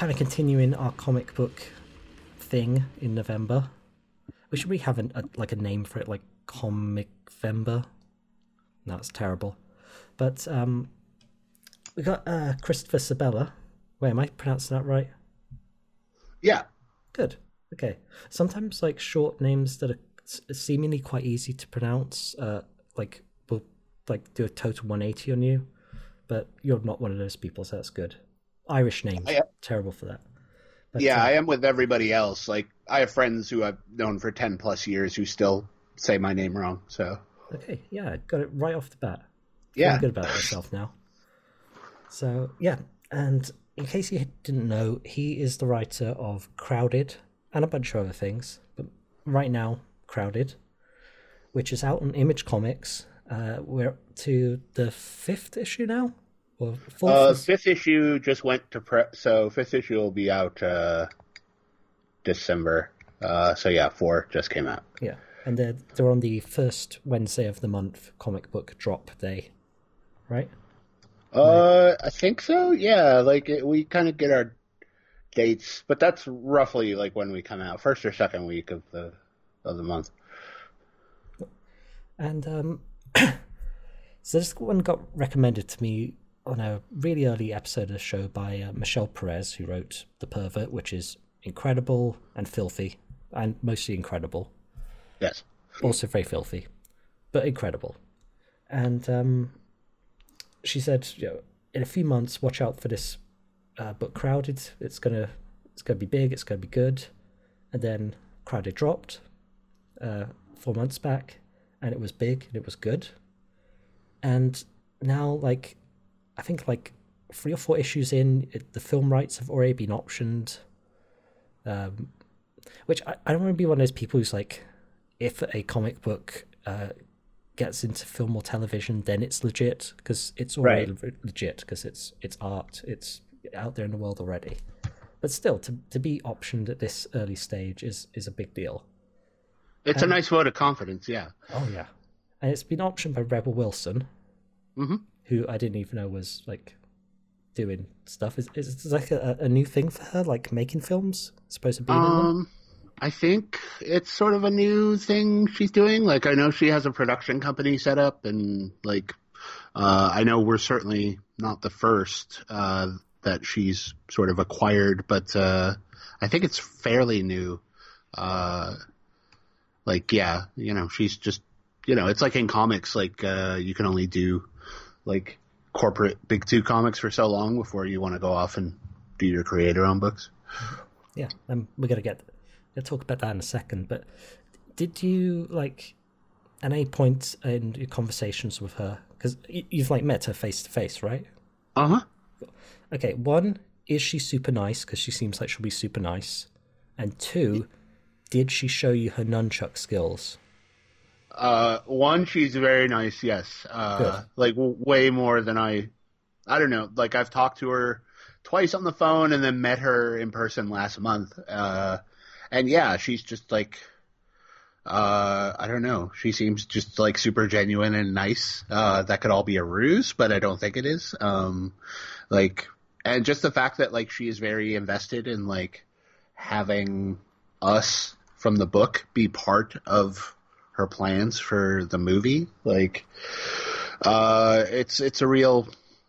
kind of continuing our comic book thing in November. We should really have an, a, like a name for it, like Comic Vember. No, it's terrible. But um, we got uh, Christopher Sebela. Wait, am I pronouncing that right? Yeah. Good. Okay. Sometimes like short names that are seemingly quite easy to pronounce, uh, like will like do a total 180 on you. But you're not one of those people, so that's good. Irish names, I am- terrible for that. But, yeah, uh, I am with everybody else. Like, I have friends who I've known for 10 plus years who still say my name wrong. So, Okay, yeah, got it right off the bat. yeah. Feeling good about myself now. So yeah, and in case you didn't know, he is the writer of Crowded and a bunch of other things. But right now, Crowded, which is out on Image Comics. Uh, we're up to the fifth issue now, fourth. Uh, fifth issue just went to prep, so fifth issue will be out uh, December. Uh, so yeah, four just came out. yeah, and they're they're on the first Wednesday of the month, comic book drop day, right? Uh, I think so. Yeah, like it, we kind of get our dates, but that's roughly like when we come out, first or second week of the of the month. And um, so this one got recommended to me on a really early episode of the show by uh, Michelle Perez, who wrote The Pervert, which is incredible and filthy, and mostly incredible. Yes. Also very filthy, but incredible. And um, she said, you know, in a few months, watch out for this uh, book, Crowded. It's gonna, it's gonna be big. It's gonna be good. And then Crowded dropped uh, four months back, and it was big and it was good. And now, like, I think like three or four issues in, it, the film rights have already been optioned. Um, which I, I don't want to be one of those people who's like, if a comic book uh, gets into film or television, then it's legit because it's already le- legit because it's it's art, it's out there in the world already. But still, to to be optioned at this early stage is is a big deal. It's a nice vote of confidence. Yeah. Oh yeah, and it's been optioned by Rebel Wilson, Mhm. Who I didn't even know was like doing stuff. Is is like a, a new thing for her, like making films? Supposed to be. Um, I think it's sort of a new thing she's doing. Like, I know she has a production company set up, and like, uh, I know we're certainly not the first uh, that she's sort of acquired, but uh, I think it's fairly new. Uh, like, yeah, you know, she's just, you know, it's like in comics, like uh, you can only do like corporate big two comics for so long before you want to go off and do your creator own books. yeah, um, we're gonna get we'll talk about that in a second. But did you like at any point in your conversations with her? Because you've like met her face to face, right? Uh huh. Okay, one is she super nice because she seems like she'll be super nice, and two, did she show you her nunchuck skills? Uh, one, she's very nice. Yes. Uh, like w- way more than I. I don't know. Like I've talked to her twice on the phone and then met her in person last month. Uh, and yeah, she's just like. Uh, I don't know. She seems just like super genuine and nice. Uh, that could all be a ruse, but I don't think it is. Um, like, and just the fact that like she is very invested in like having us from the book be part of her plans for the movie. Like, uh, it's it's a real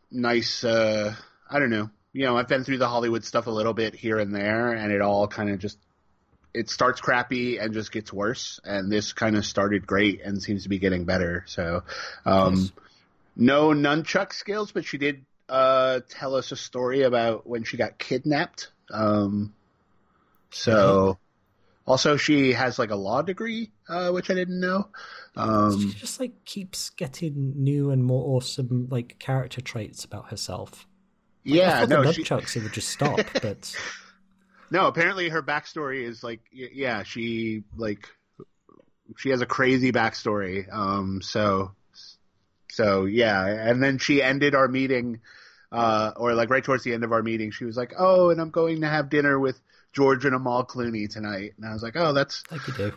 nice. Uh, I don't know. You know, I've been through the Hollywood stuff a little bit here and there, and it all kind of just it starts crappy and just gets worse. And this kind of started great and seems to be getting better. So, um, Nice. no nunchuck skills, but she did uh, tell us a story about when she got kidnapped. Um, so, also she has like a law degree, uh, which I didn't know. Um, she just like keeps getting new and more awesome like character traits about herself. I yeah, thought no, the she, it would just stop, but no. Apparently, her backstory is like, yeah, she like she has a crazy backstory. Um, so, so yeah, and then she ended our meeting, uh, or like right towards the end of our meeting, she was like, "Oh, and I'm going to have dinner with George and Amal Clooney tonight," and I was like, "Oh, that's like you do.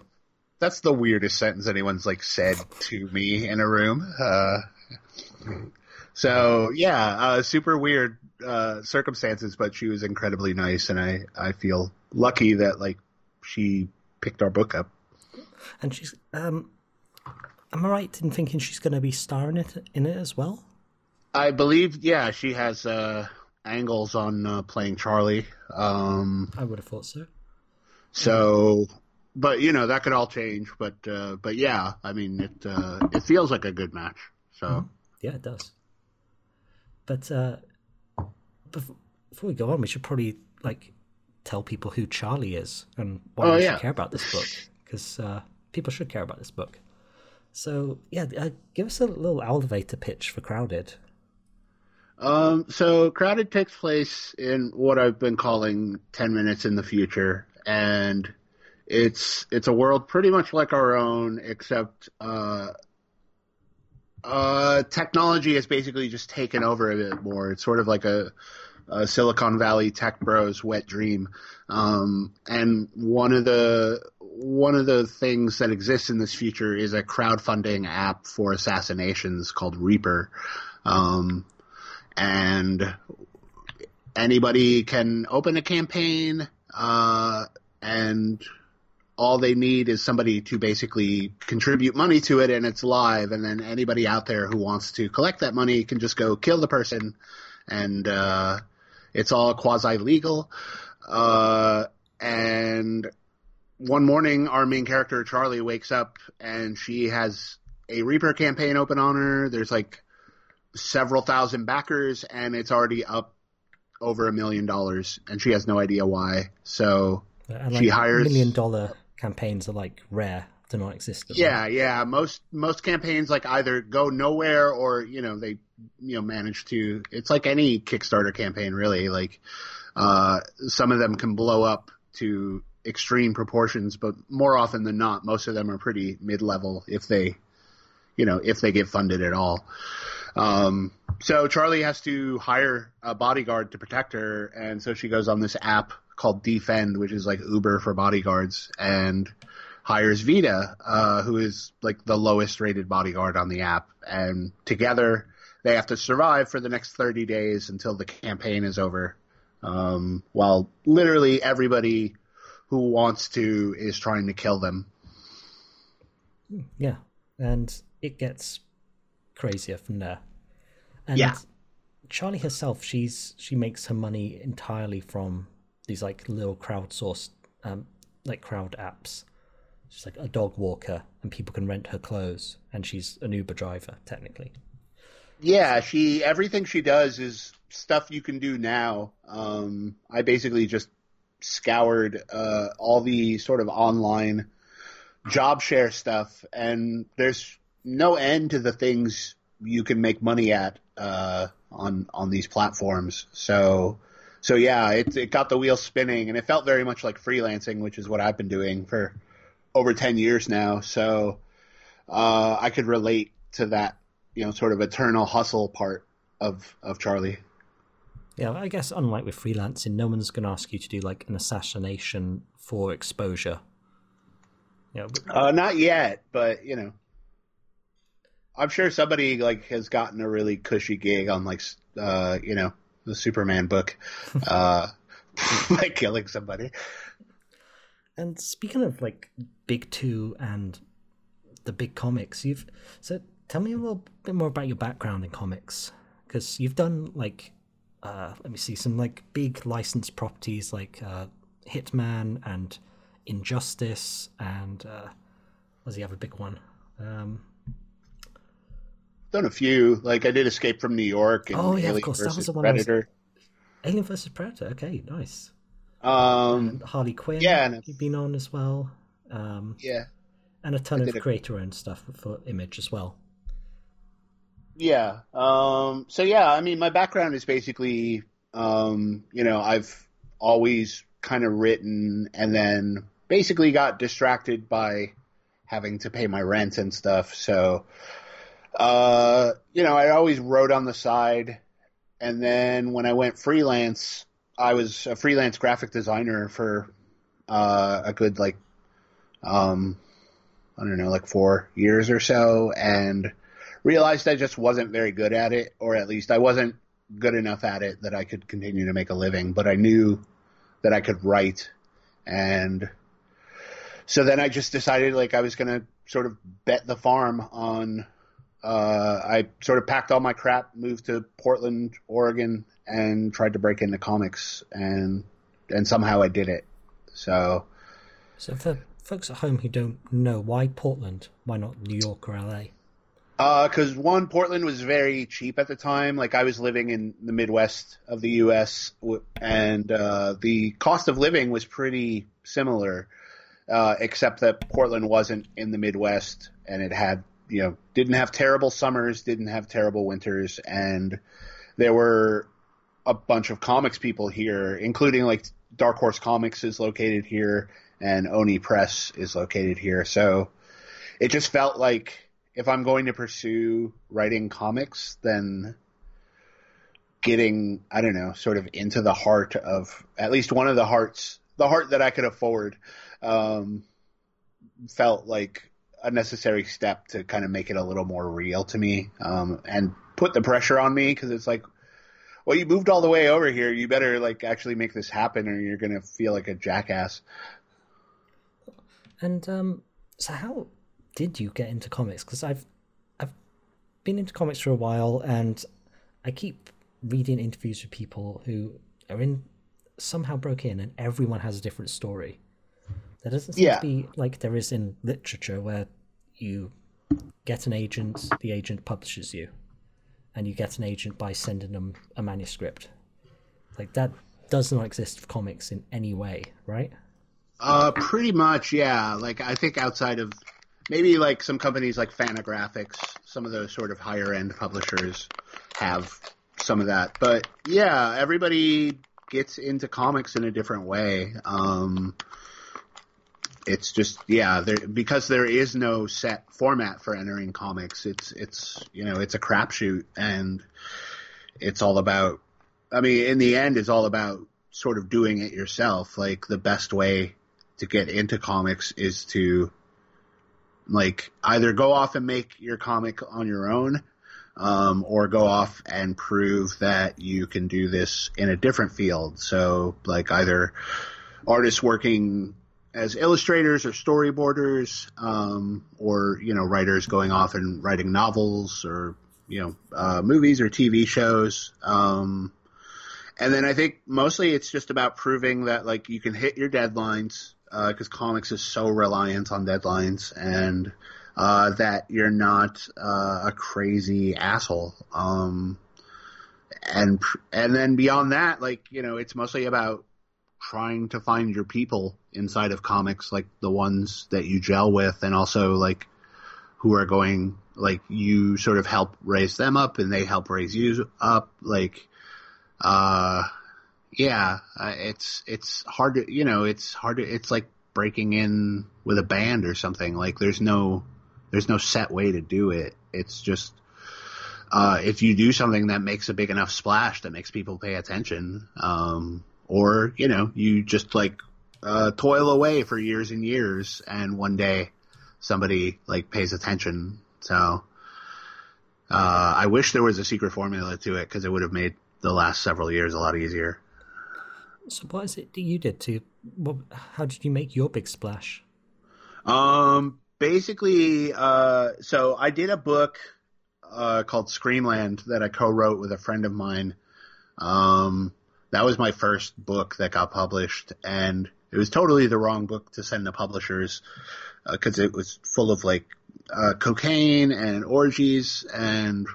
that's the weirdest sentence anyone's like said to me in a room. Uh, so yeah, uh, super weird. uh, circumstances, but she was incredibly nice, and I I feel lucky that like she picked our book up. And she's um, am I right in thinking she's going to be starring it in it as well? I believe, yeah, she has uh, angles on uh, playing Charlie. Um, I would have thought so. So, but you know that could all change. But uh, but yeah, I mean it uh, it feels like a good match. So mm-hmm. yeah, it does. But uh, before, before we go on, we should probably like tell people who Charlie is and why oh, they yeah. should care about this book because uh, people should care about this book. So yeah, uh, give us a little elevator pitch for Crowded. Um, so Crowded takes place in what I've been calling ten minutes in the future, and it's it's a world pretty much like our own, except uh, uh, technology has basically just taken over a bit more. It's sort of like a, a Silicon Valley tech bros wet dream. Um, and one of the one of the things that exists in this future is a crowdfunding app for assassinations called Reaper. Um, and anybody can open a campaign uh, and all they need is somebody to basically contribute money to it and it's live. And then anybody out there who wants to collect that money can just go kill the person. And uh, it's all quasi legal uh, and one morning our main character charlie wakes up and she has a reaper campaign open on her. There's like several thousand backers and it's already up over a million dollars and she has no idea why so like she hires million dollar campaigns are like rare to not exist. Yeah, yeah. Most most campaigns like either go nowhere or you know they you know manage to. It's like any Kickstarter campaign, really. Like uh, some of them can blow up to extreme proportions, but more often than not, most of them are pretty mid level if they you know if they get funded at all. Um, so Charlie has to hire a bodyguard to protect her, and so she goes on this app called Defend, which is like Uber for bodyguards, and hires Vita, uh, who is like the lowest rated bodyguard on the app, and together they have to survive for the next 30 days until the campaign is over. Um, while literally everybody who wants to is trying to kill them. Yeah, and it gets crazier from there. And yeah. Charlie herself, she's she makes her money entirely from these like little crowdsourced um, like crowd apps. She's like a dog walker, and people can rent her clothes, and she's an Uber driver technically. Yeah, she everything she does is stuff you can do now. Um, I basically just scoured uh, all the sort of online job share stuff, and there's no end to the things you can make money at uh, on on these platforms. So so yeah, it it got the wheel spinning, and it felt very much like freelancing, which is what I've been doing for over ten years now. So uh, I could relate to that, you know, sort of eternal hustle part of of Charlie. Yeah, I guess unlike with freelancing, no one's going to ask you to do like an assassination for exposure. Yeah, but... uh, not yet, but you know, I'm sure somebody like has gotten a really cushy gig on like, uh, you know, the Superman book uh, by killing somebody. And speaking of like big two and the big comics, you've so tell me a little bit more about your background in comics because you've done like uh, let me see some like big licensed properties like uh, Hitman and Injustice and uh, what's the other big one? Um, done a few. Like I did Escape from New York. And oh yeah, Alien of course. That was the one. Predator. Was... Alien versus Predator. Okay, nice. Um, and Harley Quinn. Yeah, and you've been on as well. Um, yeah, and a ton of creator-owned stuff for Image as well. Yeah. Um, so yeah, I mean, my background is basically, um, you know, I've always kind of written and then basically got distracted by having to pay my rent and stuff. So uh, you know, I always wrote on the side, and then when I went freelance, I was a freelance graphic designer for uh, a good like, um, I don't know, like four years or so, and realized I just wasn't very good at it, or at least I wasn't good enough at it that I could continue to make a living, but I knew that I could write. And so then I just decided like I was going to sort of bet the farm on, uh, I sort of packed all my crap, moved to Portland, Oregon, and tried to break into comics and, and somehow I did it. So, so for folks at home who don't know, why Portland? Why not New York or LA? Because uh, one, Portland was very cheap at the time. Like I was living in the Midwest of the U.S. and uh, the cost of living was pretty similar, uh, except that Portland wasn't in the Midwest and it had, you know, didn't have terrible summers, didn't have terrible winters, and there were a bunch of comics people here, including like Dark Horse Comics is located here and Oni Press is located here. So it just felt like if I'm going to pursue writing comics, then getting, I don't know, sort of into the heart of at least one of the hearts, the heart that I could afford, um, felt like a necessary step to kind of make it a little more real to me, um, and put the pressure on me because it's like, well, you moved all the way over here. You better like actually make this happen or you're going to feel like a jackass. And, um, so how, did you get into comics? Because I've I've been into comics for a while, and I keep reading interviews with people who are in somehow broke in, and everyone has a different story. There doesn't seem yeah. to be like there is in literature where you get an agent, the agent publishes you, and you get an agent by sending them a manuscript. Like that does not exist for comics in any way, right? Uh, pretty much, yeah. Like I think outside of maybe like some companies like Fantagraphics, some of those sort of higher end publishers have some of that. But yeah, everybody gets into comics in a different way. Um, it's just yeah, there, because there is no set format for entering comics. It's it's you know it's a crapshoot, and it's all about. I mean, in the end, it's all about sort of doing it yourself. Like the best way to get into comics is to like either go off and make your comic on your own, um, or go off and prove that you can do this in a different field. So like either artists working as illustrators or storyboarders, um, or you know writers going off and writing novels or you know uh, movies or TV shows. Um, and then I think mostly it's just about proving that like you can hit your deadlines because uh, comics is so reliant on deadlines and uh, that you're not uh, a crazy asshole. Um, and and then beyond that, like you know, it's mostly about trying to find your people inside of comics, like the ones that you gel with, and also like who are going like you sort of help raise them up and they help raise you up like uh yeah, it's it's hard to you know it's hard to it's like breaking in with a band or something. Like there's no there's no set way to do it. It's just uh, if you do something that makes a big enough splash that makes people pay attention, um, or you know you just like uh, toil away for years and years, and one day somebody like pays attention. So uh, I wish there was a secret formula to it because it would have made the last several years a lot easier. So what is it that you did to? What, how did you make your big splash? Um, basically, uh, so I did a book uh, called Screamland that I co-wrote with a friend of mine. Um, that was my first book that got published, and it was totally the wrong book to send to publishers because uh, it was full of like uh, cocaine and orgies and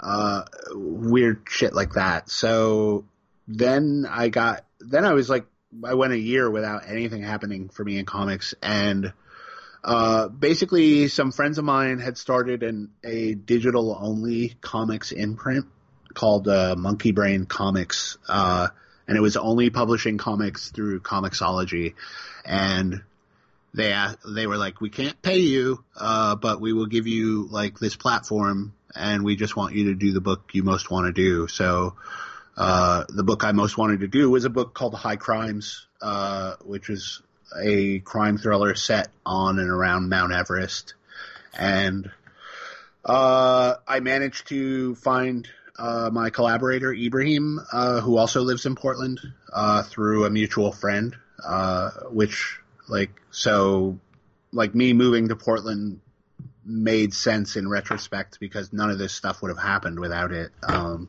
uh, weird shit like that. So then I got then I was like, I went a year without anything happening for me in comics, and uh, basically, some friends of mine had started an, a digital only comics imprint called uh, Monkey Brain Comics, uh, and it was only publishing comics through Comixology, and they they were like, we can't pay you, uh, but we will give you like this platform, and we just want you to do the book you most want to do. So uh, the book I most wanted to do was a book called High Crimes, uh, which was a crime thriller set on and around Mount Everest. And uh, I managed to find uh, my collaborator Ibrahim, uh, who also lives in Portland, uh, through a mutual friend. Uh, which like so, like me moving to Portland made sense in retrospect because none of this stuff would have happened without it. Um,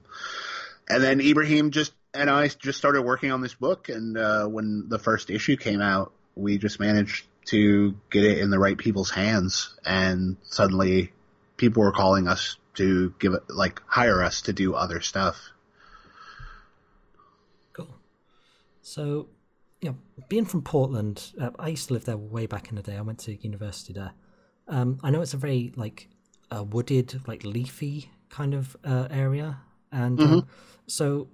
and then Ibrahim just and I just started working on this book, and uh, when the first issue came out, we just managed to get it in the right people's hands, and suddenly people were calling us to give it like hire us to do other stuff. Cool. So, you know, being from Portland, uh, I used to live there way back in the day. I went to university there. Um, I know it's a very like a wooded, like leafy kind of uh, area, and um, so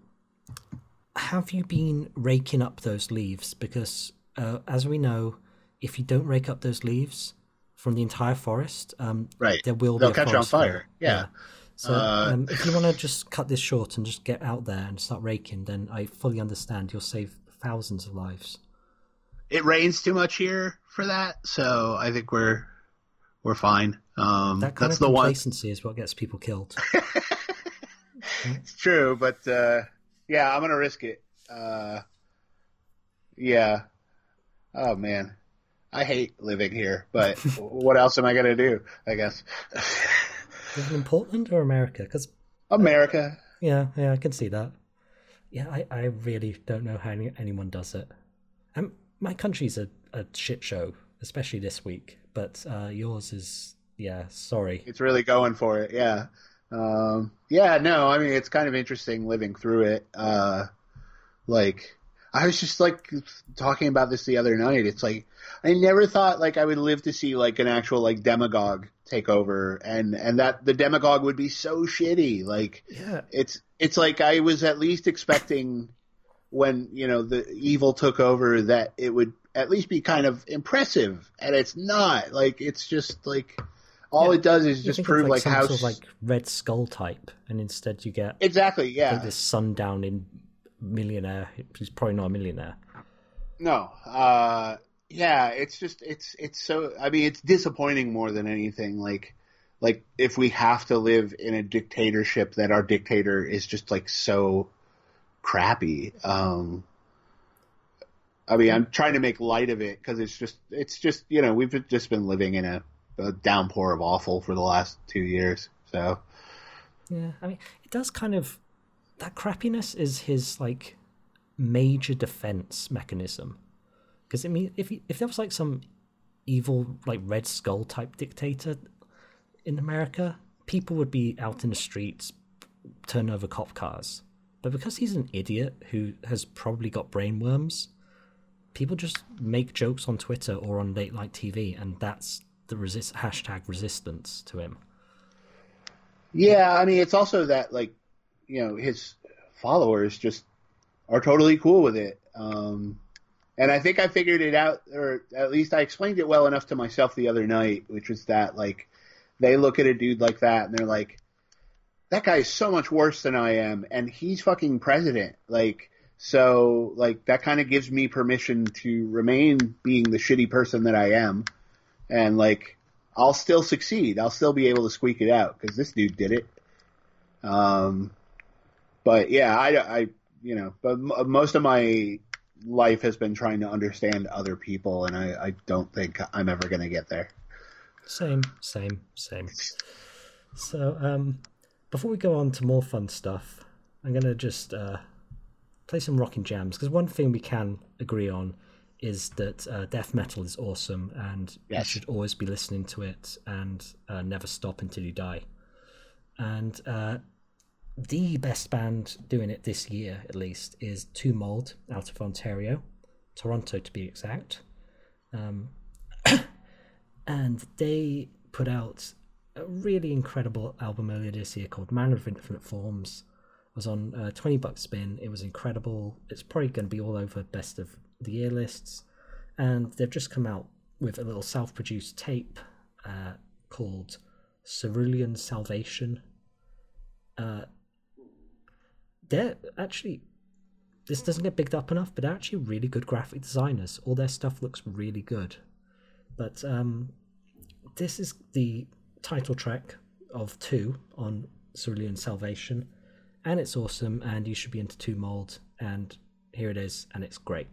have you been raking up those leaves? Because uh, as we know, if you don't rake up those leaves from the entire forest, um, Right. there will They'll be a catch on fire. Yeah. So Uh, um, if you want to just cut this short and just get out there and start raking, then I fully understand. You'll save thousands of lives. It rains too much here for that, so I think we're we're fine. Um, That kind that's of the one. complacency is what gets people killed. It's true, but uh, yeah, I'm gonna risk it. Uh, yeah. Oh man, I hate living here, but what else am I gonna do? I guess Living in Portland or America? Because America. yeah, yeah, I can see that. Yeah, I, I really don't know how any, anyone does it. Um, my country's a, a shit show, especially this week. But uh, yours is, yeah, sorry. It's really going for it. Yeah. Um, yeah. No, I mean it's kind of interesting living through it. Uh, like I was just like talking about this the other night. It's like I never thought like I would live to see like an actual like demagogue take over, and and that the demagogue would be so shitty. Like Yeah, it's it's like I was at least expecting when you know the evil took over that it would at least be kind of impressive, and it's not. Like it's just like all Yeah. it does is You just prove it's like, some how sort of like Red Skull type, and instead you get exactly yeah like this sundown in millionaire He's probably not a millionaire. no uh yeah it's just it's it's so I mean it's disappointing more than anything like like if we have to live in a dictatorship that our dictator is just like so crappy um I mean, I'm trying to make light of it because it's just, it's just, you know, we've just been living in a, a downpour of awful for the last two years. So, Yeah, I mean, it does kind of that crappiness is his like major defense mechanism. Because I mean, if if there was like some evil like Red Skull type dictator in America, people would be out in the streets turning over cop cars. But because he's an idiot who has probably got brain worms, people just make jokes on Twitter or on late night TV, and that's the resist hashtag resistance to him. yeah, I mean, it's also that, like, you know, his followers just are totally cool with it. Um, and I think I figured it out, or at least I explained it well enough to myself the other night, which was that, like, they look at a dude like that and they're like, that guy is so much worse than I am, and he's fucking president. Like, so, like, that kind of gives me permission to remain being the shitty person that I am. And, like, I'll still succeed. I'll still be able to squeak it out because this dude did it. Um, but yeah, I, I, you know, but m- most of my life has been trying to understand other people, and I, I don't think I'm ever going to get there. Same, same, same. So, um, before we go on to more fun stuff, I'm gonna just uh, play some rocking jams because one thing we can agree on is that uh, death metal is awesome, and you should always be listening to it and uh, never stop until you die. And uh, the best band doing it this year, at least, is Tomb Mold out of Ontario, Toronto to be exact. Um, and they put out a really incredible album earlier this year called Manor of Infinite Forms. It was on uh, 20 Buck Spin. It was incredible. It's probably going to be all over best of the year lists. And they've just come out with a little self produced tape uh, called Cerulean Salvation. Uh, they're actually this doesn't get picked up enough, but they're actually really good graphic designers. All their stuff looks really good. But um, this is the title track of two on Cerulean Salvation, and it's awesome. And you should be into Tomb Mold. And here it is, and it's great.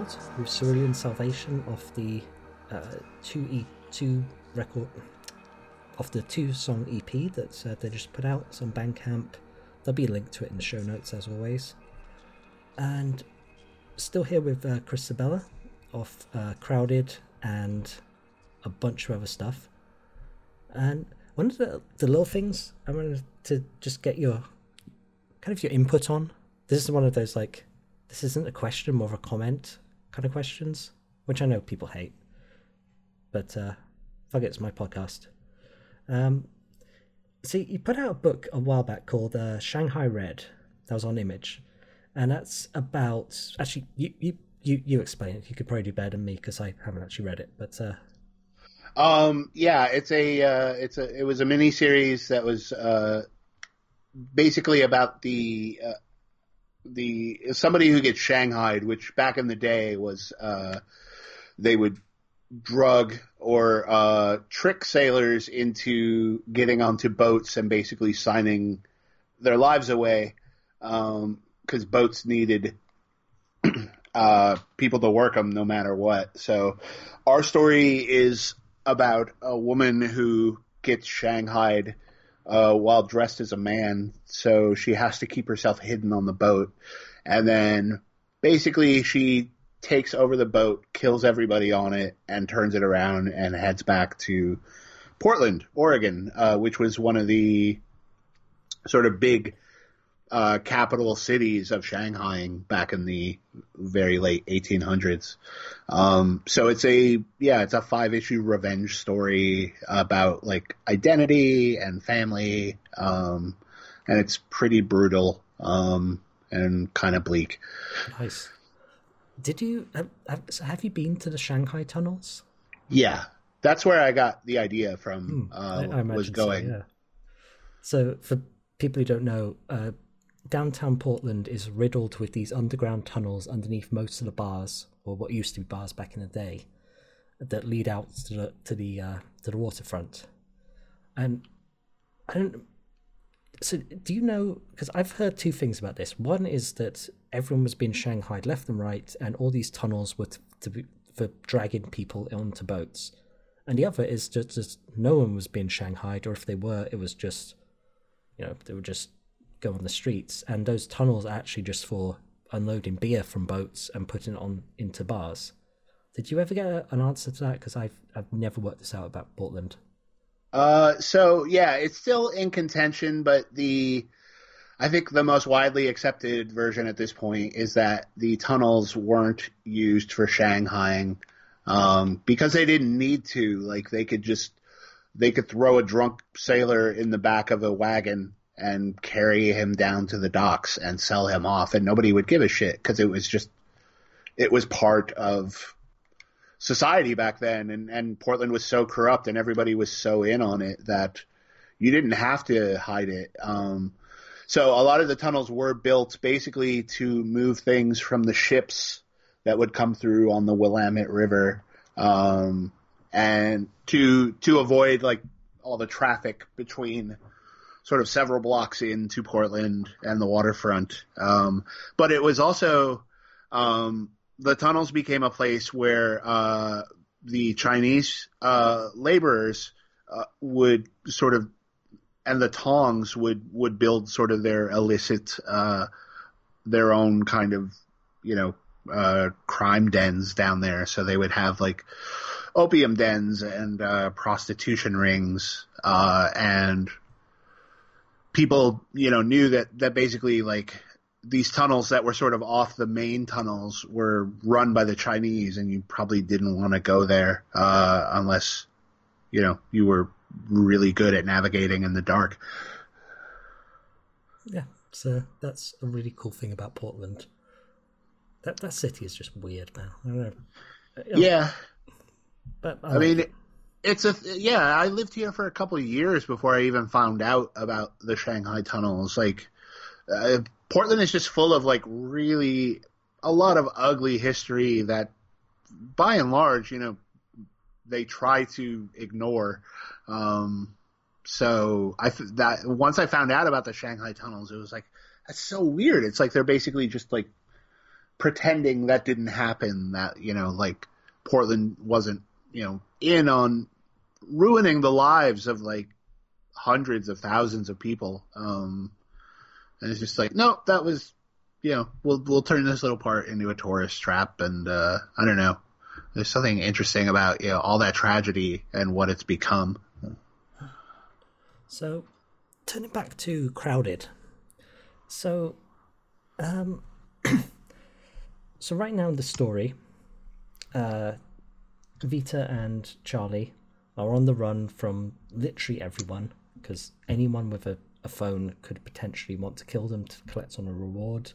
With Cerulean Salvation of the uh, two E two record of the two song EP that uh, they just put out. It's on Bandcamp. There'll be a link to it in the show notes as always. And still here with uh, Chris Sebela of uh, Crowded and a bunch of other stuff. And one of the, the little things I wanted to just get your kind of your input on. This is one of those like this isn't a question, more of a comment kind of questions, which I know people hate. But uh fuck it, it's my podcast. Um see you put out a book a while back called uh, Shanghai Red. That was on image. And that's about actually you you you, you explain it. You could probably do better than me because I haven't actually read it. But uh, um, yeah, it's a uh, it's a it was a mini series that was uh, basically about the uh, the somebody who gets shanghaied, which back in the day was uh, they would drug or uh, trick sailors into getting onto boats and basically signing their lives away because um, boats needed uh, people to work them no matter what. So our story is about a woman who gets shanghaied uh, while dressed as a man, so she has to keep herself hidden on the boat, and then basically she takes over the boat, kills everybody on it, and turns it around and heads back to Portland, Oregon, uh, which was one of the sort of big uh, capital cities of Shanghaiing back in the very late 1800s. Um, so it's a yeah, it's a five issue revenge story about like identity and family, um, and it's pretty brutal um, and kind of bleak. Nice. Did you have, have you been to the Shanghai tunnels? Yeah, that's where I got the idea from. Hmm. Uh, I, I was going. So, yeah. so for people who don't know. Uh, downtown Portland is riddled with these underground tunnels underneath most of the bars, or what used to be bars back in the day, that lead out to the to the uh, to the waterfront. And I don't. So, do you know? Because I've heard two things about this. One is that everyone was being shanghaied left and right, and all these tunnels were to, to be, for dragging people onto boats. And the other is just, just no one was being shanghaied, or if they were, it was just, you know, they were just go on the streets, and those tunnels are actually just for unloading beer from boats and putting it on into bars. Did you ever get a, an answer to that? Because I've I've never worked this out about Portland. Uh, so yeah, it's still in contention, but the I think the most widely accepted version at this point is that the tunnels weren't used for Shanghaiing um, because they didn't need to. Like they could just they could throw a drunk sailor in the back of a wagon and carry him down to the docks and sell him off, and nobody would give a shit because it was just it was part of society back then, and and Portland was so corrupt and everybody was so in on it that you didn't have to hide it. Um, so a lot of the tunnels were built basically to move things from the ships that would come through on the Willamette River, um, and to to avoid like all the traffic between sort of several blocks into Portland and the waterfront. Um, but it was also um, the tunnels became a place where uh, the Chinese uh, laborers uh, would sort of and the Tongs would would build sort of their illicit uh, their own kind of you know uh, crime dens down there. So they would have like opium dens and uh, prostitution rings and people, you know, knew that that basically like these tunnels that were sort of off the main tunnels were run by the Chinese, and you probably didn't want to go there uh, unless you know you were really good at navigating in the dark. Yeah, so that's a really cool thing about Portland. That that city is just weird, man. I don't know. Yeah, but I, I mean, it's a yeah. I lived here for a couple of years before I even found out about the Shanghai tunnels. Like uh, Portland is just full of like really a lot of ugly history that, by and large, you know, they try to ignore. Um, so I that once I found out about the Shanghai tunnels, it was like that's so weird. It's like they're basically just like pretending that didn't happen. That you know, like Portland wasn't you know in on ruining the lives of like hundreds of thousands of people. Um, and it's just like, no, that was, you know, we'll we'll turn this little part into a tourist trap, and uh, I don't know. There's something interesting about you know all that tragedy and what it's become. So, turning back to crowded. So, um, so right now in the story, uh, Vita and Charlie are on the run from literally everyone because anyone with a, a phone could potentially want to kill them to collect on a reward.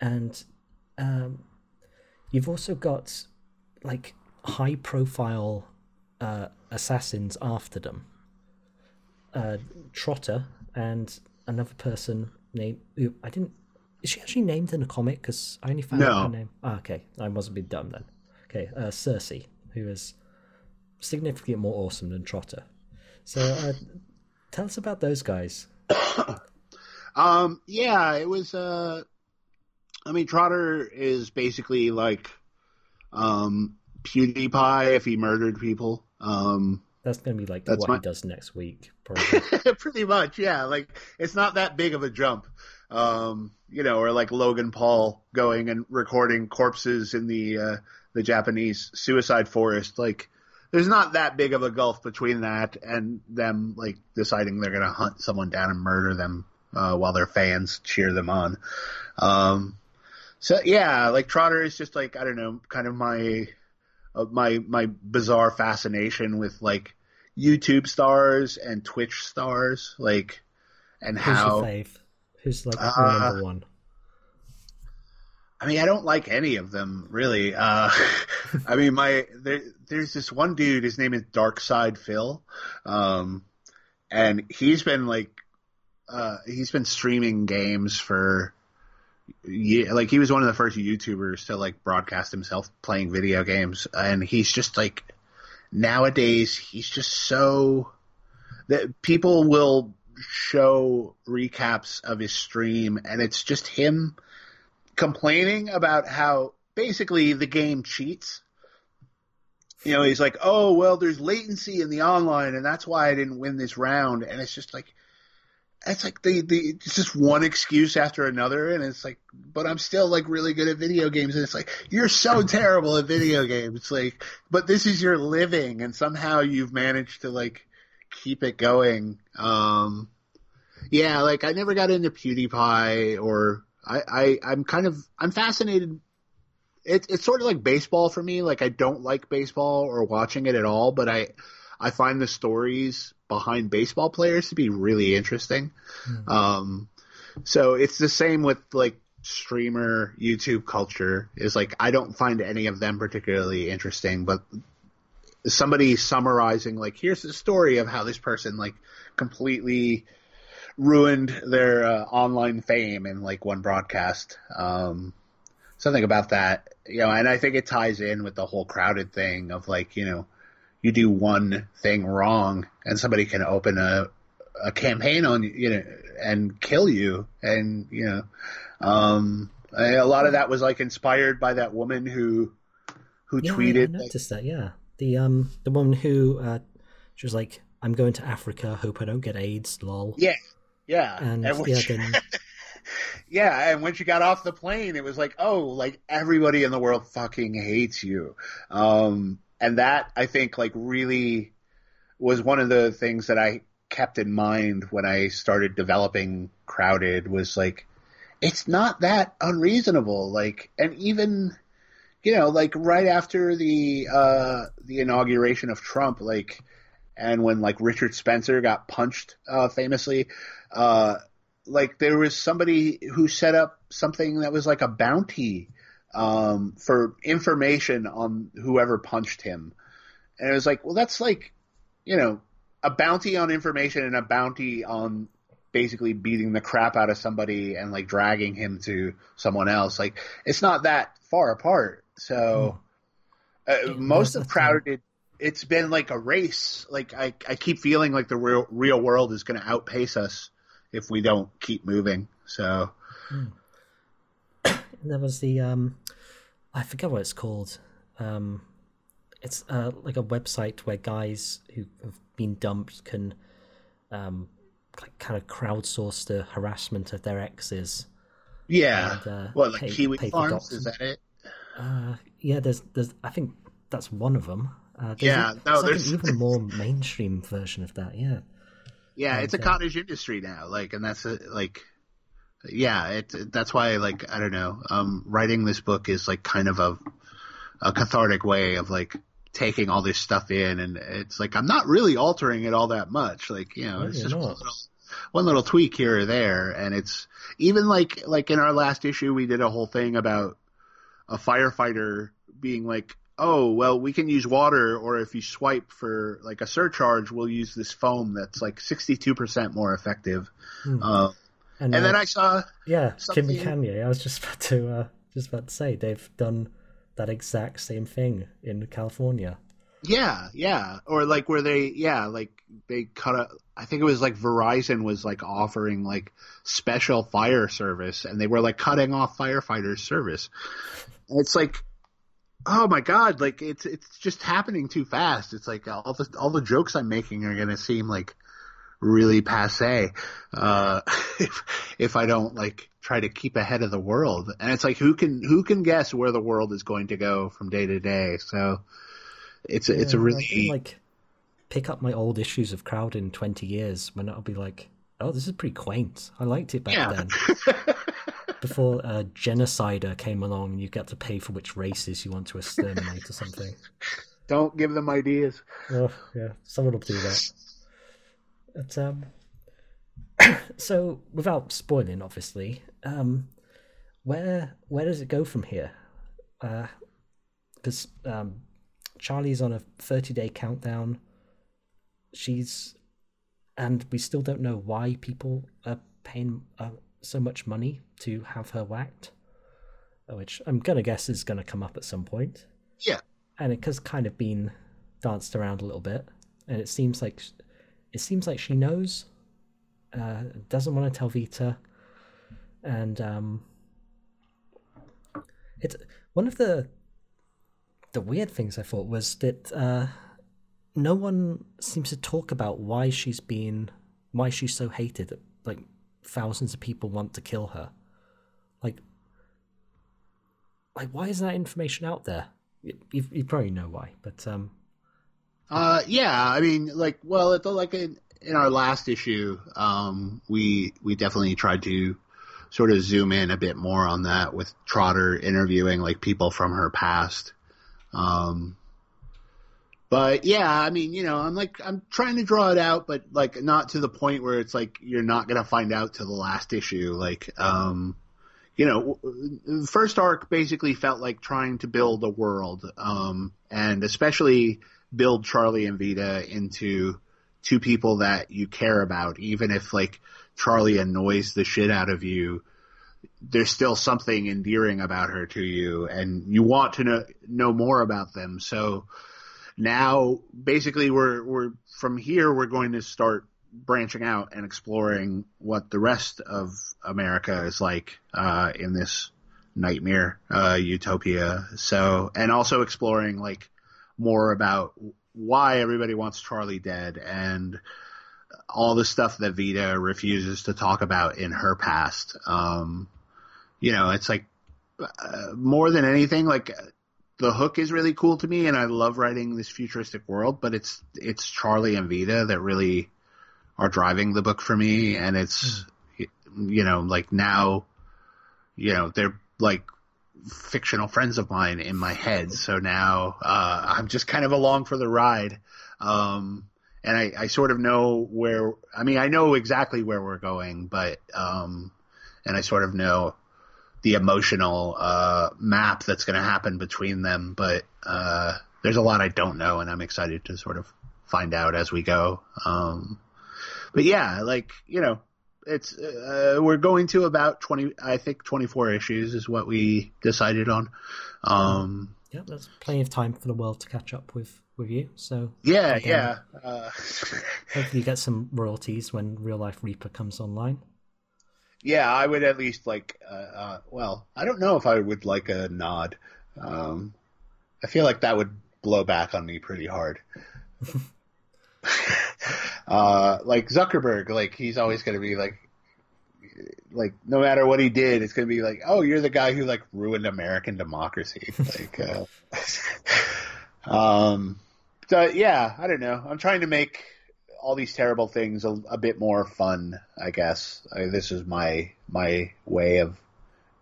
And um, you've also got like high profile uh, assassins after them. Uh, Trotter and another person named who I didn't. Is she actually named in a comic? Because I only found No. out her name. Ah, okay, I mustn't be dumb then. Okay, uh, Cersei, who is significantly more awesome than Trotter. So, uh, tell us about those guys. Um, yeah, it was. Uh, I mean, Trotter is basically like um, PewDiePie if he murdered people. Um, That's going to be like That's what my- he does next week, probably. pretty much, yeah. Like it's not that big of a jump, um, you know, or like Logan Paul going and recording corpses in the uh, the Japanese suicide forest. Like there's not that big of a gulf between that and them like deciding they're gonna hunt someone down and murder them uh, while their fans cheer them on. Um, so yeah, like Trotter is just like I don't know, kind of my uh, my my bizarre fascination with like YouTube stars and Twitch stars, like and Who's how your fave? Who's like Uh, number one? I mean, I don't like any of them really. Uh, I mean, my there, there's this one dude. His name is DarksydePhil, um, and he's been like, uh, he's been streaming games for, yeah, like he was one of the first YouTubers to like broadcast himself playing video games, and he's just like, nowadays he's just so that people will show recaps of his stream, and it's just him complaining about how basically the game cheats. You know, he's like, "Oh, well, there's latency in the online, and that's why I didn't win this round." And it's just like, it's like the the it's just one excuse after another, and it's like, but I'm still like really good at video games, and it's like you're so terrible at video games, it's like, but this is your living, and somehow you've managed to like keep it going. Um, yeah, like I never got into PewDiePie or I, I I'm kind of I'm fascinated. It's it's sort of like baseball for me. Like I don't like baseball or watching it at all, but I I find the stories behind baseball players to be really interesting. Um, so it's the same with like streamer YouTube culture. Is like I don't find any of them particularly interesting, but somebody summarizing like here's the story of how this person like completely ruined their uh, online fame in like one broadcast. Um, something about that, you know, and I think it ties in with the whole crowded thing of like, you know, you do one thing wrong and somebody can open a a campaign on you, you know, and kill you, and you know, um, a lot of that was like inspired by that woman who who Yeah, tweeted I like, noticed that. Yeah, the um the woman who uh, she was like, "I'm going to Africa. Hope I don't get AIDS." Lol. yeah, yeah, And when yeah, she- then yeah, and when she got off the plane, it was like, oh, like everybody in the world fucking hates you. Um, and that I think like really was one of the things that I kept in mind when I started developing Crowded was like, it's not that unreasonable. Like, and even, you know, like right after the, uh, the inauguration of Trump, like, and when like Richard Spencer got punched, uh, famously, uh, like there was somebody who set up something that was like a bounty um, for information on whoever punched him, and it was like, well, that's like, you know, a bounty on information and a bounty on basically beating the crap out of somebody and like dragging him to someone else. Like it's not that far apart. So uh, most of crowded. It's been like a race. Like I, I keep feeling like the real real world is going to outpace us if we don't keep moving. So there was the um, I forget what it's called. Um, it's uh, like a website where guys who have been dumped can um, like, kind of crowdsource the harassment of their exes. Yeah. And, uh, What, like pay- Kiwi pay Farms? docs Is that it? Uh, yeah, there's there's I think that's one of them. Uh, Yeah, a, no, there's like there's- an even more mainstream version of that. Yeah, Yeah, it's a Okay. cottage industry now. Like, and that's a, like, yeah, it. That's why, like, I don't know. Um, writing this book is like kind of a, a cathartic way of like taking all this stuff in, and it's like I'm not really altering it all that much. Like, you know, No, it's just little, one little tweak here or there, and it's even like like in our last issue we did a whole thing about a firefighter being like. Oh well, we can use water, or if you swipe for like a surcharge, we'll use this foam that's like sixty-two percent more effective. Uh, and, and uh, then I saw, yeah, and Kanye. I was just about to uh, just about to say they've done that exact same thing in California. yeah, yeah, or like where they, yeah, like they cut a. I think it was like Verizon was like offering like special fire service, and they were like cutting off firefighters' service. It's like, oh my god, like it's it's just happening too fast. It's like all the all the jokes I'm making are gonna seem like really passe uh, if if I don't like try to keep ahead of the world. And it's like who can who can guess where the world is going to go from day to day? So it's a, it's a really can, like pick up my old issues of Crowd in twenty years when I'll be like, oh, this is pretty quaint. I liked it back yeah. then. Before uh, Genocider came along, and you get to pay for which races you want to exterminate or something. don't give them ideas. Oh, yeah, someone will do that. But, um, so, without spoiling, obviously, um, where where does it go from here? Because um, Charlie's on a thirty day countdown. She's, and we still don't know why people are paying uh, so much money to have her whacked, which I'm gonna guess is gonna come up at some point Yeah. and it has kind of been danced around a little bit, and it seems like it seems like she knows, uh, doesn't want to tell Vita, and um, it's one of the the weird things I thought was that uh, no one seems to talk about why she's been why she's so hated. Like thousands of people want to kill her. Like, like why is that information out there? You, you, you probably know why, but um, Uh, yeah, I mean, like, well, at the, like in, in our last issue, um, we we definitely tried to sort of zoom in a bit more on that with Trotter interviewing like people from her past. Um, but yeah, I mean, you know, I'm like I'm trying to draw it out, but like not to the point where it's like you're not gonna find out till the last issue. Like, um, you know, the first arc basically felt like trying to build a world, um, and especially build Charlie and Vita into two people that you care about, even if like Charlie annoys the shit out of you. There's still something endearing about her to you, and you want to know know more about them. So now, basically, we're we're from here. We're going to start branching out and exploring what the rest of America is like uh, in this nightmare uh, utopia. So, and also exploring like more about why everybody wants Charlie dead and all the stuff that Vita refuses to talk about in her past. Um, you know, it's like uh, more than anything, like the hook is really cool to me, and I love writing this futuristic world. But it's it's Charlie and Vita that really are driving the book for me, and it's you know like now, you know they're like fictional friends of mine in my head. So now uh, I'm just kind of along for the ride. Um, and I, I sort of know where, I mean, I know exactly where we're going, but, um, and I sort of know the emotional, uh, map that's going to happen between them, but, uh, there's a lot I don't know and I'm excited to sort of find out as we go. Um, but yeah, like, you know, it's, uh, we're going to about 20, I think 24 issues is what we decided on. Um, yeah, there's plenty of time for the world to catch up with with you. So yeah, Okay. yeah. Uh, hopefully you get some royalties when Real Life Reaper comes online. Yeah, I would at least like. Uh, uh, well, I don't know if I would like a nod. Um, I feel like that would blow back on me pretty hard. uh, like Zuckerberg, like he's always going to be like, like no matter what he did, it's going to be like, oh, you're the guy who like ruined American democracy. like, uh, um, so yeah, I don't know. I'm trying to make all these terrible things a, a bit more fun. I guess I, this is my my way of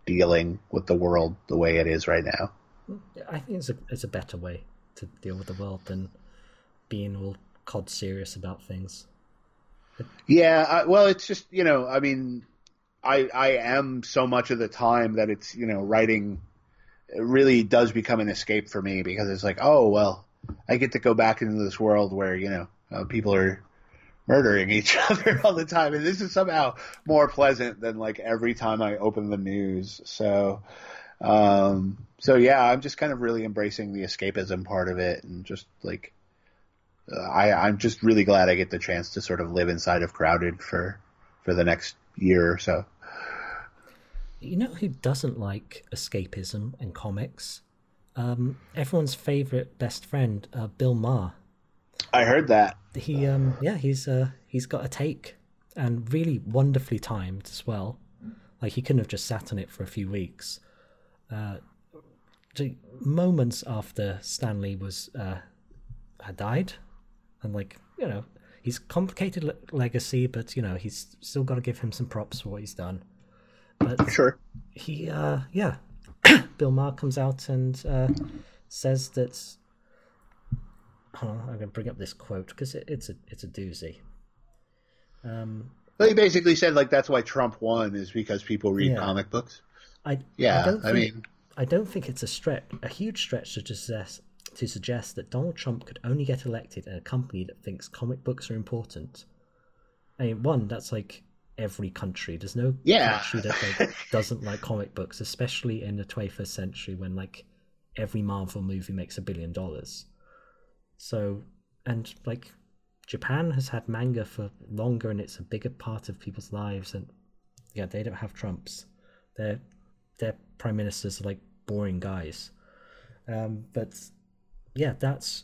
dealing with the world the way it is right now. I think it's a it's a better way to deal with the world than being all cod serious about things. Yeah, I, well, it's just you know, I mean, I I am so much of the time that it's you know writing really does become an escape for me because it's like oh well I get to go back into this world where you know uh, people are murdering each other all the time, and this is somehow more pleasant than like every time I open the news. So, um, so yeah, I'm just kind of really embracing the escapism part of it, and just like uh, I, I'm just really glad I get the chance to sort of live inside of Crowded for for the next year or so. You know who doesn't like escapism and comics? Um, everyone's favorite best friend, uh, Bill Maher. I heard that. He, um, yeah, he's uh, he's got a take, and really wonderfully timed as well. Like he couldn't have just sat on it for a few weeks. Uh, moments after Stan Lee was uh, had died, and like you know, he's complicated le- legacy, but you know he's still got to give him some props for what he's done. But sure, he, uh, yeah, Bill Maher comes out and uh, says that. I'm going to bring up this quote because it, it's a it's a doozy. Um, he basically said like that's why Trump won is because people read yeah. comic books. I yeah, I, don't I mean, I don't think it's a stretch, a huge stretch to suggest to suggest that Donald Trump could only get elected in a company that thinks comic books are important. I mean, one that's like every country. There's no yeah. country that like, doesn't like comic books, especially in the 21st century when like every Marvel movie makes a billion dollars. So, and like Japan has had manga for longer, and it's a bigger part of people's lives. And yeah, they don't have Trumps. Their their prime ministers are like boring guys. Um, but yeah, that's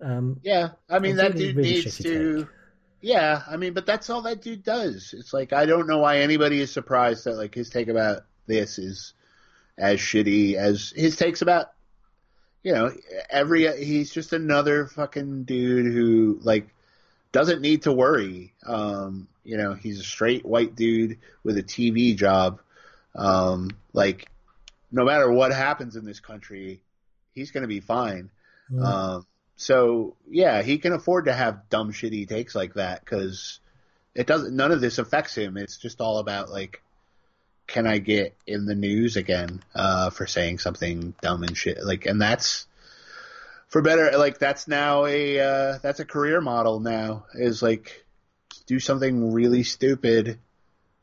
um, yeah. I mean, that really, dude really needs to. take. Yeah, I mean, but that's all that dude does. It's like I don't know why anybody is surprised that like his take about this is as shitty as his takes about you know every he's just another fucking dude who like doesn't need to worry. Um, you know, he's a straight white dude with a TV job. Um, like no matter what happens in this country, he's going to be fine. Mm. Um, so yeah, he can afford to have dumb shitty takes like that because it doesn't. None of this affects him. It's just all about like, can I get in the news again uh, for saying something dumb and shit? Like, and that's for better. Like that's now a uh, that's a career model now. Is like do something really stupid,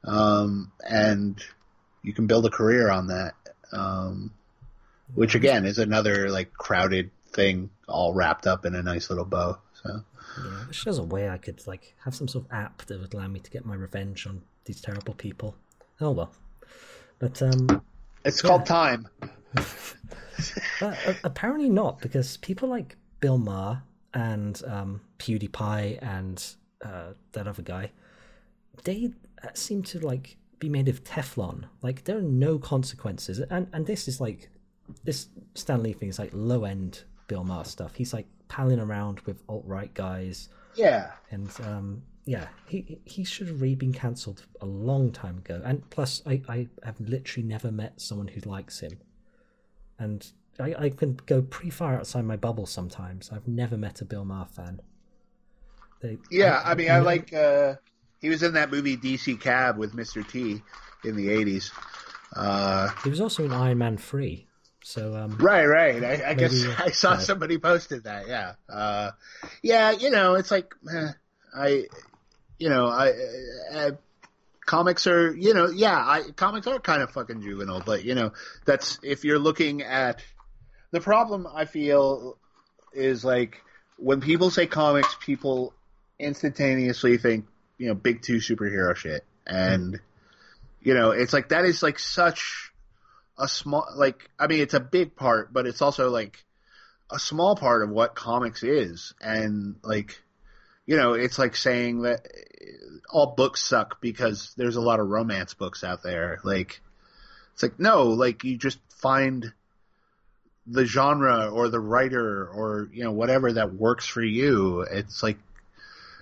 um, and you can build a career on that. Um, which again is another like crowded thing all wrapped up in a nice little bow. So Yeah, I wish there was a way I could like have some sort of app that would allow me to get my revenge on these terrible people. Oh well, but um, it's called time. but, uh, apparently not because people like Bill Maher and um, PewDiePie and uh, that other guy, they uh, seem to like be made of Teflon. Like there are no consequences, and and this is like this Stan Lee thing is like low end Bill Maher stuff. He's like palling around with alt right guys, Yeah. and um, yeah, he he should have really been cancelled a long time ago. And plus, I I have literally never met someone who likes him, and I I can go pretty far outside my bubble sometimes. I've never met a Bill Maher fan. They, Yeah, I mean, I know- like. Uh, he was in that movie DC Cab with Mr. T in the '80s. Uh, He was also in Iron Man Three, so um, right, right. I, I guess I saw somebody posted that. Yeah, uh, yeah. You know, it's like eh, I, you know, I. Uh, comics are, you know, yeah, I, comics are kind of fucking juvenile, but you know, that's if you're looking at the problem. I feel is like when people say comics, people instantaneously think you know big two superhero shit. and you know, it's like that is like such a small like I mean, it's a big part, but it's also like a small part of what comics is, and like you know, it's like saying that all books suck because there's a lot of romance books out there. Like, it's like no, like you just find the genre or the writer or you know whatever that works for you. It's like,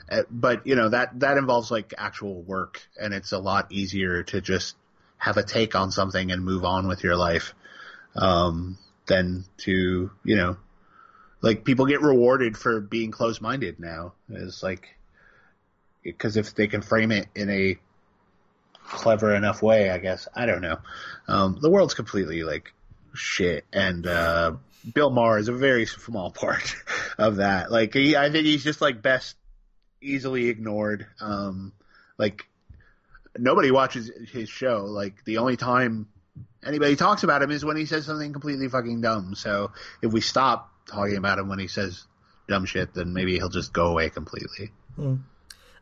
eh, but you know that that involves like actual work, and it's a lot easier to just have a take on something and move on with your life um, than to you know like people get rewarded for being close minded now. It's like because if they can frame it in a clever enough way, I guess I don't know. Um, the world's completely like shit, and uh, Bill Maher is a very small part of that. Like he, I think he's just like best easily ignored. Um, like nobody watches his show. Like the only time anybody talks about him is when he says something completely fucking dumb. So if we stop talking about him when he says dumb shit, then maybe he'll just go away completely. Mm.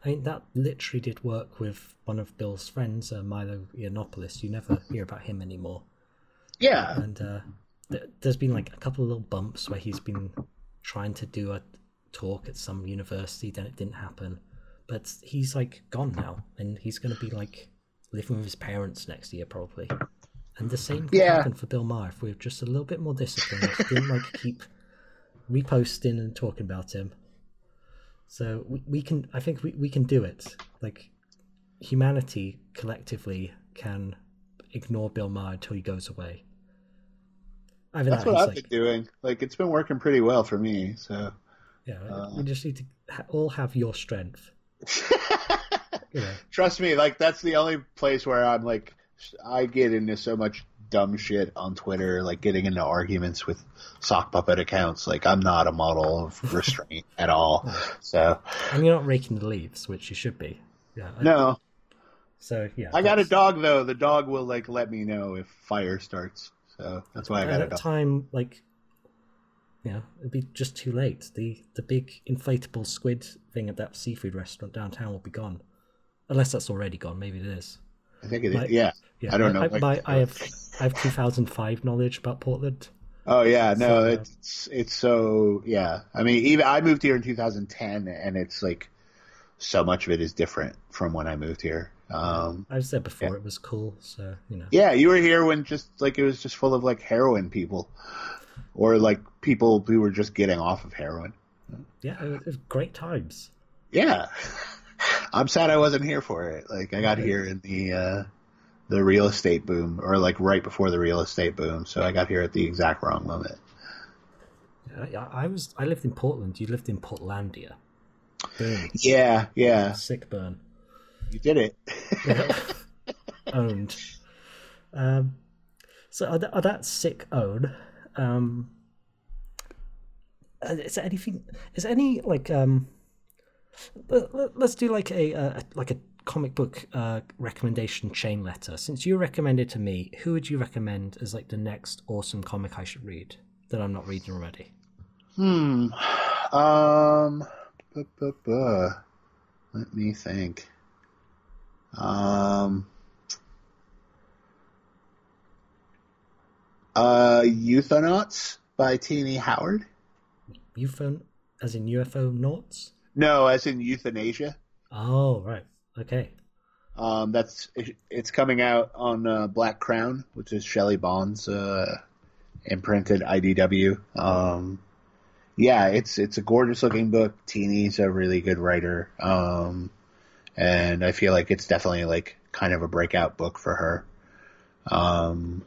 I mean, that literally did work with one of Bill's friends, uh, Milo Yiannopoulos. You never hear about him anymore. Yeah. And uh, th- there's been like a couple of little bumps where he's been trying to do a talk at some university, then it didn't happen. But he's like gone now, and he's going to be like living with his parents next year, probably. And the same could Yeah. happen for Bill Maher if we were just a little bit more disciplined, didn't like keep reposting and talking about him. So we, we can, I think we, we can do it. Like humanity collectively can ignore Bill Maher until he goes away. Either That's that, what I've like, been doing. Like it's been working pretty well for me. So yeah, uh, we just need to ha- all have your strength. You know, trust me, like that's the only place where I'm like I get into so much dumb shit on Twitter, like getting into arguments with sock puppet accounts. Like I'm not a model of restraint at all. So and you're not raking the leaves, which you should be. Yeah. I- no, So yeah, I got a dog though. The dog will like let me know if fire starts. So that's why I At got a that dog. time, like, you know, it'd be just too late. The the big inflatable squid thing at that seafood restaurant downtown will be gone, unless that's already gone. Maybe it is. I think it is. Like- yeah. Yeah, I don't know, I, like- my, I have I have 2005 knowledge about Portland. Oh yeah, no, So, uh, it's it's so yeah. I mean, even I moved here in 2010, and it's like so much of it is different from when I moved here. Um, I've said before Yeah. it was cool, so you know. yeah, you were here when just like it was just full of like heroin people, or like people who were just getting off of heroin. Yeah, it was great times. Yeah, I'm sad I wasn't here for it. Like I got here in the uh, the real estate boom, or like right before the real estate boom, so I got here at the exact wrong moment. I, I was I lived in Portland. You lived in Portlandia. Yeah, yeah, Sick burn. you did it. owned. Um, so are that, are that sick own? Um, uh, is there anything? Is there any like um? Let, let, us do like a uh, like a comic book uh, recommendation chain letter. Since you recommended to me, who would you recommend as like the next awesome comic I should read that I'm not reading already? Hmm. Um. buh, buh, buh. Let me think. Um. Uh, Euthanauts by Tini Howard. UFO, as in UFO noughts? No, as in euthanasia. Oh right, okay. Um, that's it's coming out on uh, Black Crown, which is Shelly Bond's uh, imprinted IDW. Um, yeah, it's it's a gorgeous looking book. Tini's a really good writer, um, and I feel like it's definitely like kind of a breakout book for her. Um,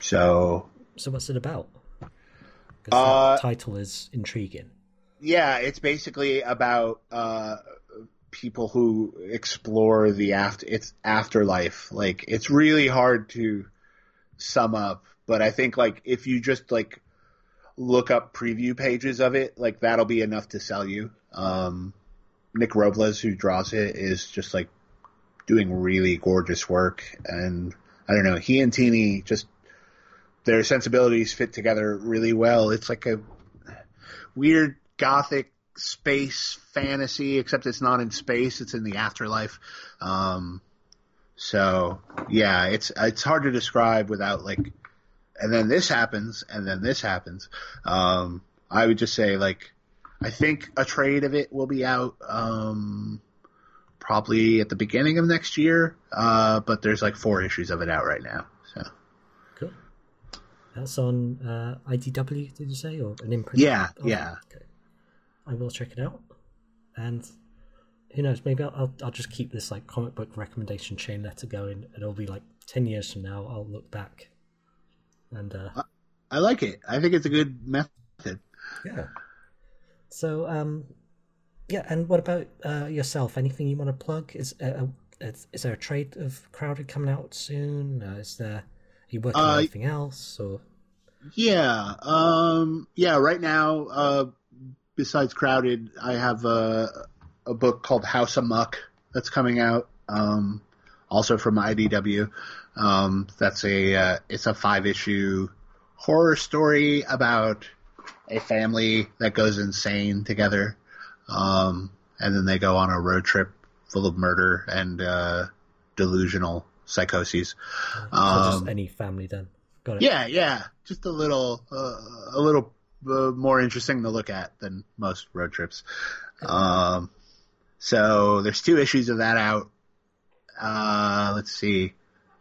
so So what's it about? 'Cause Uh, title is intriguing. Yeah, it's basically about uh, people who explore the after it's afterlife. Like it's really hard to sum up, but I think like if you just like look up preview pages of it, like that'll be enough to sell you. Um, Nick Robles, who draws it, is just like doing really gorgeous work, and I don't know, he and Tini just their sensibilities fit together really well. It's like a weird gothic space fantasy, except it's not in space; it's in the afterlife. Um, So yeah, it's it's hard to describe without like, and then this happens, and then this happens. Um, I would just say like, I think a trade of it will be out. Um, probably at the beginning of next year. Uh, but there's like four issues of it out right now. So cool. That's on uh, IDW, did you say, or an imprint? Yeah, oh, yeah. Okay. I will check it out, and who knows? Maybe I'll, I'll, I'll just keep this like comic book recommendation chain letter going, and it'll be like ten years from now. I'll look back, and uh, I, I like it. I think it's a good method. Yeah. So, um, yeah, and what about uh, yourself? Anything you want to plug? Is uh, is, is there a trade of Crowded coming out soon? Uh, is there are you working on uh, anything else or? Yeah, um, yeah. Right now, uh, besides Crowded, I have a a book called House Amok that's coming out. Um, also from IDW. Um, that's a uh, it's a five issue horror story about a family that goes insane together. Um, and then they go on a road trip full of murder and uh, delusional psychoses. So um, just any family then. Got it. Yeah, yeah, just a little, uh, a little uh, more interesting to look at than most road trips. Um, so there's two issues of that out. Uh, let's see.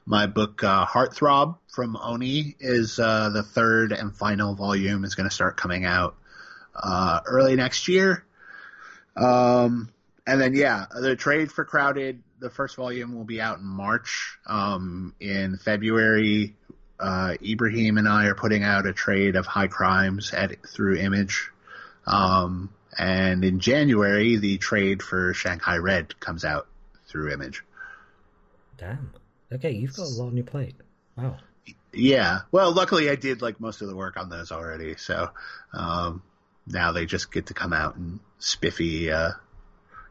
My book, uh, Heartthrob from Oni is, uh, the third and final volume is going to start coming out, uh, early next year. Um, and then yeah, the trade for Crowded, the first volume will be out in March. Um, in February, uh, Ibrahim and I are putting out a trade of High Crimes at through Image. Um, and in January, the trade for Shanghai Red comes out through Image. Damn. Okay, you've got a lot on your plate. Wow. Yeah. Well, luckily I did like most of the work on those already, so um, now they just get to come out in spiffy, uh,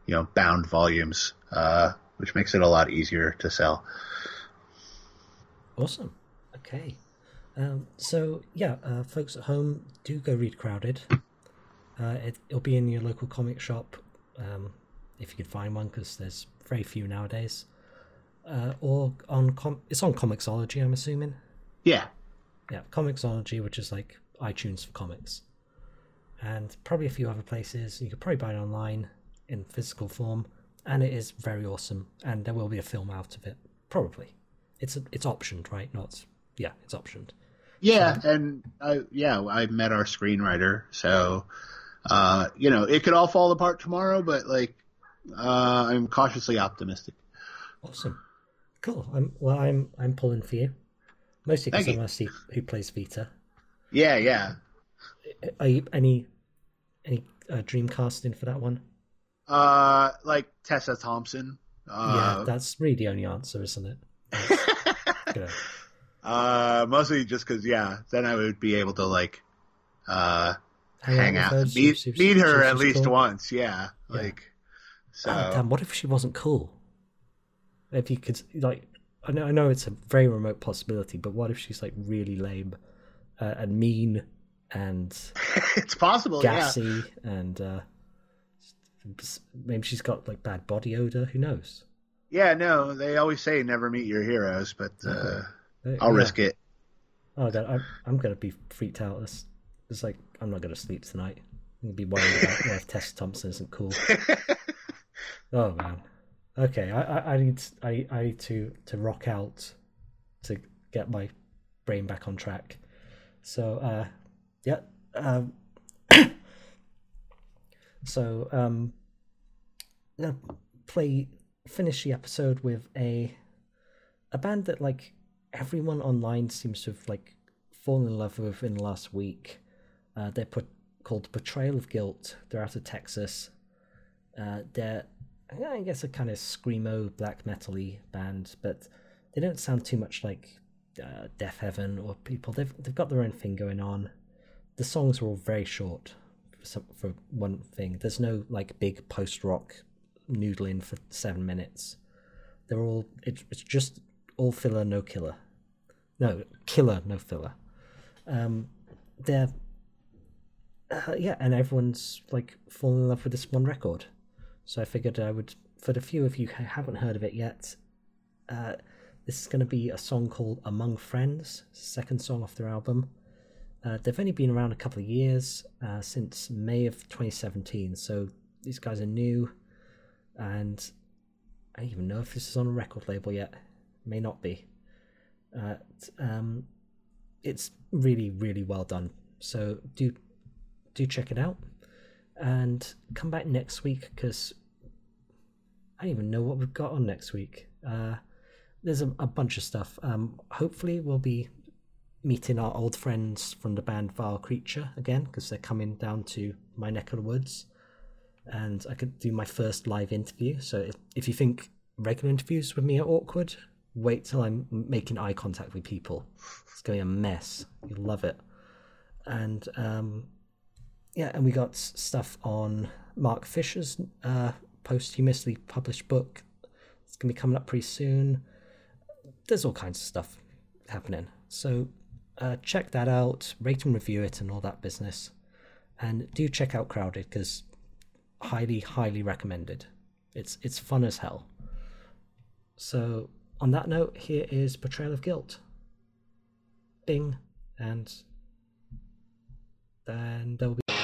you know, bound volumes, uh, which makes it a lot easier to sell. Awesome. Okay. Um, so yeah, uh, folks at home, do go read Crowded. Uh, it, will be in your local comic shop um, if you can find one, because there's very few nowadays. Uh, or on com- it's on Comixology, I'm assuming. Yeah. Yeah, Comixology, which is like iTunes for comics and probably a few other places. You could probably buy it online in physical form, and it is very awesome. And there will be a film out of it, probably. It's a, it's optioned, right? Not yeah, it's optioned. Yeah, so, and I yeah, I met our screenwriter, so uh, you know it could all fall apart tomorrow, but like uh, I'm cautiously optimistic. Awesome, cool. I'm well. I'm I'm pulling for you, mostly because I want to see who plays Vita. Yeah, yeah. Are you, any any uh, dream casting for that one? Uh, like Tessa Thompson. Uh, yeah, that's really the only answer, isn't it? uh, mostly just because, yeah, then I would be able to like uh hang, hang out, meet, she, she, meet her at least cool. once. Yeah, yeah, like so. Oh, damn, what if she wasn't cool? If you could, like, I know, I know it's a very remote possibility, but what if she's like really lame uh, and mean and it's possible, gassy, yeah. and uh, maybe she's got like bad body odor. Who knows? Yeah, no, they always say never meet your heroes, but uh. I'll yeah. risk it. Oh god, I'm, I'm gonna be freaked out. It's, it's like I'm not gonna sleep tonight. I'm gonna be worried about if Tess Thompson isn't cool. oh man. Okay, I, I, I need I, I need to to rock out to get my brain back on track. So uh, yeah. Um, so um, I'm gonna play finish the episode with a a band that like everyone online seems to have like fallen in love with in the last week. Uh, they're put, called Portrayal of Guilt. They're out of Texas. Uh, they're I guess a kind of screamo black metally band, but they don't sound too much like uh, Deafheaven or people. They've they've got their own thing going on the songs are all very short for, some, for one thing. There's no like big post rock noodling for seven minutes. They're all it, it's just all filler, no killer. No killer, no filler. Um, they're uh, yeah, and everyone's like falling in love with this one record. So I figured I would, for the few of you who haven't heard of it yet, Uh, this is going to be a song called Among Friends, second song off their album. Uh, they've only been around a couple of years, uh, since May of 2017, so these guys are new, and I don't even know if this is on a record label yet. May not be. Um, it's really, really well done. So do do check it out, and come back next week because I don't even know what we've got on next week. Uh, there's a, a, bunch of stuff. Um, hopefully, we'll be meeting our old friends from the band Vile Creature again because they're coming down to my neck of the woods, and I could do my first live interview. So if, if you think regular interviews with me are awkward, wait till I'm making eye contact with people. It's going to be a mess. You'll love it and um, yeah, and we got stuff on Mark Fisher's uh, posthumously published book. It's gonna be coming up pretty soon. There's all kinds of stuff happening, so uh, check that out, rate and review it, and all that business. And do check out Crowded because highly, highly recommended. It's it's fun as hell. So on that note, here is Portrayal of Guilt. Bing, and then there will be